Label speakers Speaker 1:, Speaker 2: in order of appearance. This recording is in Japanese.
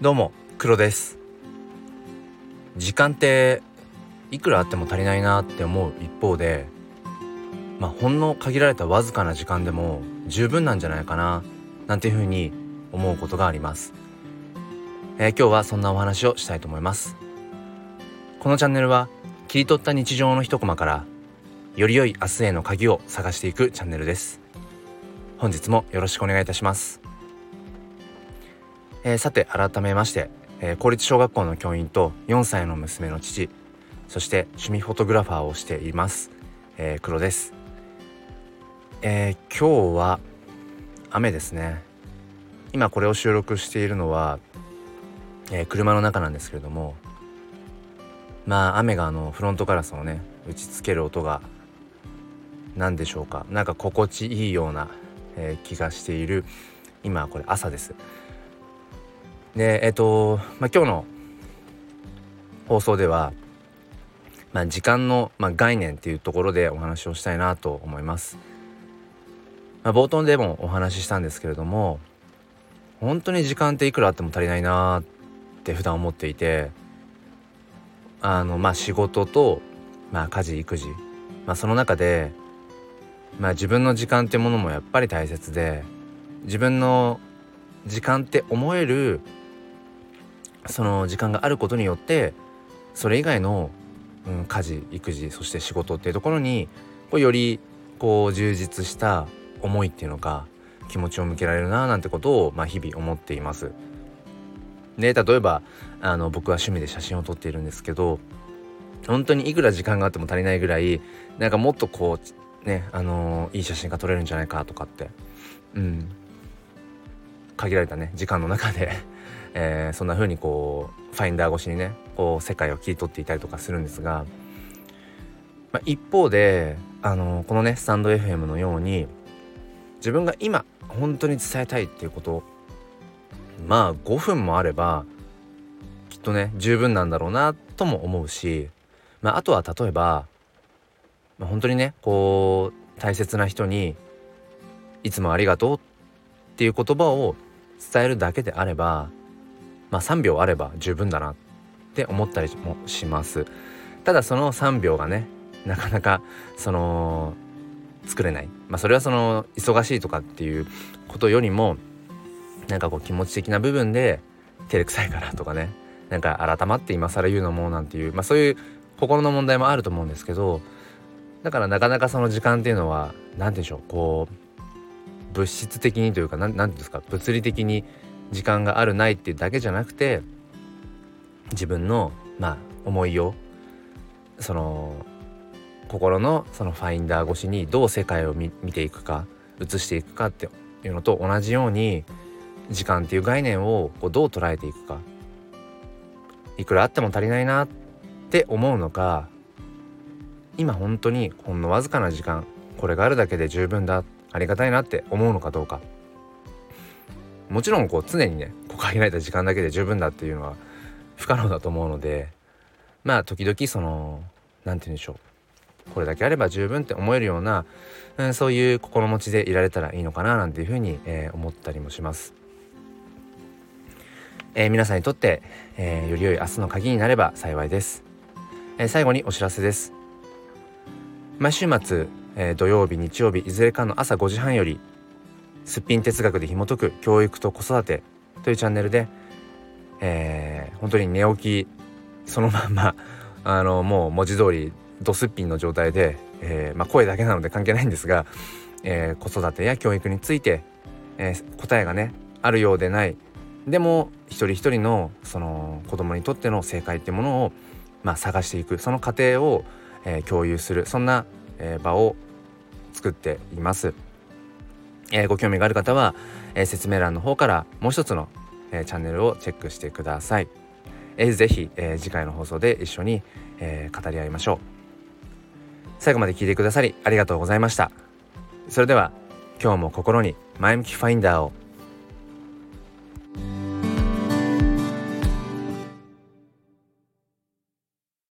Speaker 1: どうも黒です。時間っていくらあっても足りないなって思う一方でまあほんの限られたわずかな時間でも十分なんじゃないかななんていうふうに思うことがあります、えー、今日はそんなお話をしたいと思います。このチャンネルは切り取った日常の一コマからより良い明日への鍵を探していくチャンネルです。本日もよろしくお願いいたします。えー、さて改めまして、えー、公立小学校の教員と4歳の娘の父そして趣味フォトグラファーをしています、えー、黒です、え今日は雨ですね。今これを収録しているのは、え車の中なんですけれどもまあ雨があのフロントガラスをね打ちつける音が何でしょうか。なんか心地いいような、え気がしている今これ朝です。でえっ、と、まあ、今日の放送では、まあ、時間の、まあ、概念っていうところでお話をしたいなと思います。まあ、冒頭でもお話ししたんですけれども本当に時間っていくらあっても足りないなって普段思っていてあのまあ仕事と、まあ、家事育児、まあ、その中で、まあ、自分の時間っていうものもやっぱり大切で自分の時間って思えるその時間があることによってそれ以外の、うん、家事育児そして仕事っていうところにこうよりこう充実した思いっていうのか気持ちを向けられるななんてことを、まあ、日々思っています。で例えばあの僕は趣味で写真を撮っているんですけど本当にいくら時間があっても足りないぐらいなんかもっとこうねあのー、いい写真が撮れるんじゃないかとかってうん限られたね時間の中でえー、そんな風にこうファインダー越しにねこう世界を切り取っていたりとかするんですが、まあ、一方であのこのねスタンド FM のように自分が今本当に伝えたいっていうことまあ5分もあればきっとね十分なんだろうなとも思うし、まあ、あとは例えば、まあ、本当にねこう大切な人に「いつもありがとう」っていう言葉を伝えるだけであればまあ、3秒あれば十分だなって思ったりもします。ただその3秒がねなかなかその作れない。まあそれはその忙しいとかっていうことよりもなんかこう気持ち的な部分で照れくさいからとかねなんか改まって今更言うのもなんていうまあそういう心の問題もあると思うんですけどだからなかなかその時間っていうのは何て言うんでしょうこう物質的にというか何て言うんですか物理的に時間があるないっていうだけじゃなくて自分のまあ思いをその心のそのファインダー越しにどう世界を見ていくか映していくかっていうのと同じように時間っていう概念をこうどう捉えていくか。いくらあっても足りないなって思うのか今本当にほんのわずかな時間これがあるだけで十分だありがたいなって思うのかどうか。もちろんこう常にねこう限られた時間だけで十分だっていうのは不可能だと思うのでまあ時々その何て言うんでしょうこれだけあれば十分って思えるような、うん、そういう心持ちでいられたらいいのかななんていうふうに、えー、思ったりもします。えー、皆さんにとって、えー、より良い明日の鍵になれば幸いです。え最後にお知らせです。毎週末、え土曜日日曜日いずれかの朝5時半よりすっぴん哲学で紐解く教育と子育てというチャンネルで、えー、本当に寝起きそのまんま あのもう文字通りドすっぴんの状態で、えー、まあ、声だけなので関係ないんですが、えー、子育てや教育について、え答えがねあるようでない。でも一人一人のその子供にとっての正解ってものを、まあ、探していく。その過程を、え共有する。そんな、え場を作っています。えー、ご興味がある方は、えー、説明欄の方からもう一つの、えー、チャンネルをチェックしてください。えー、ぜひ、えー、次回の放送で一緒に、えー、語り合いましょう。最後まで聞いてくださりありがとうございました。それでは今日も心に前向きファインダーを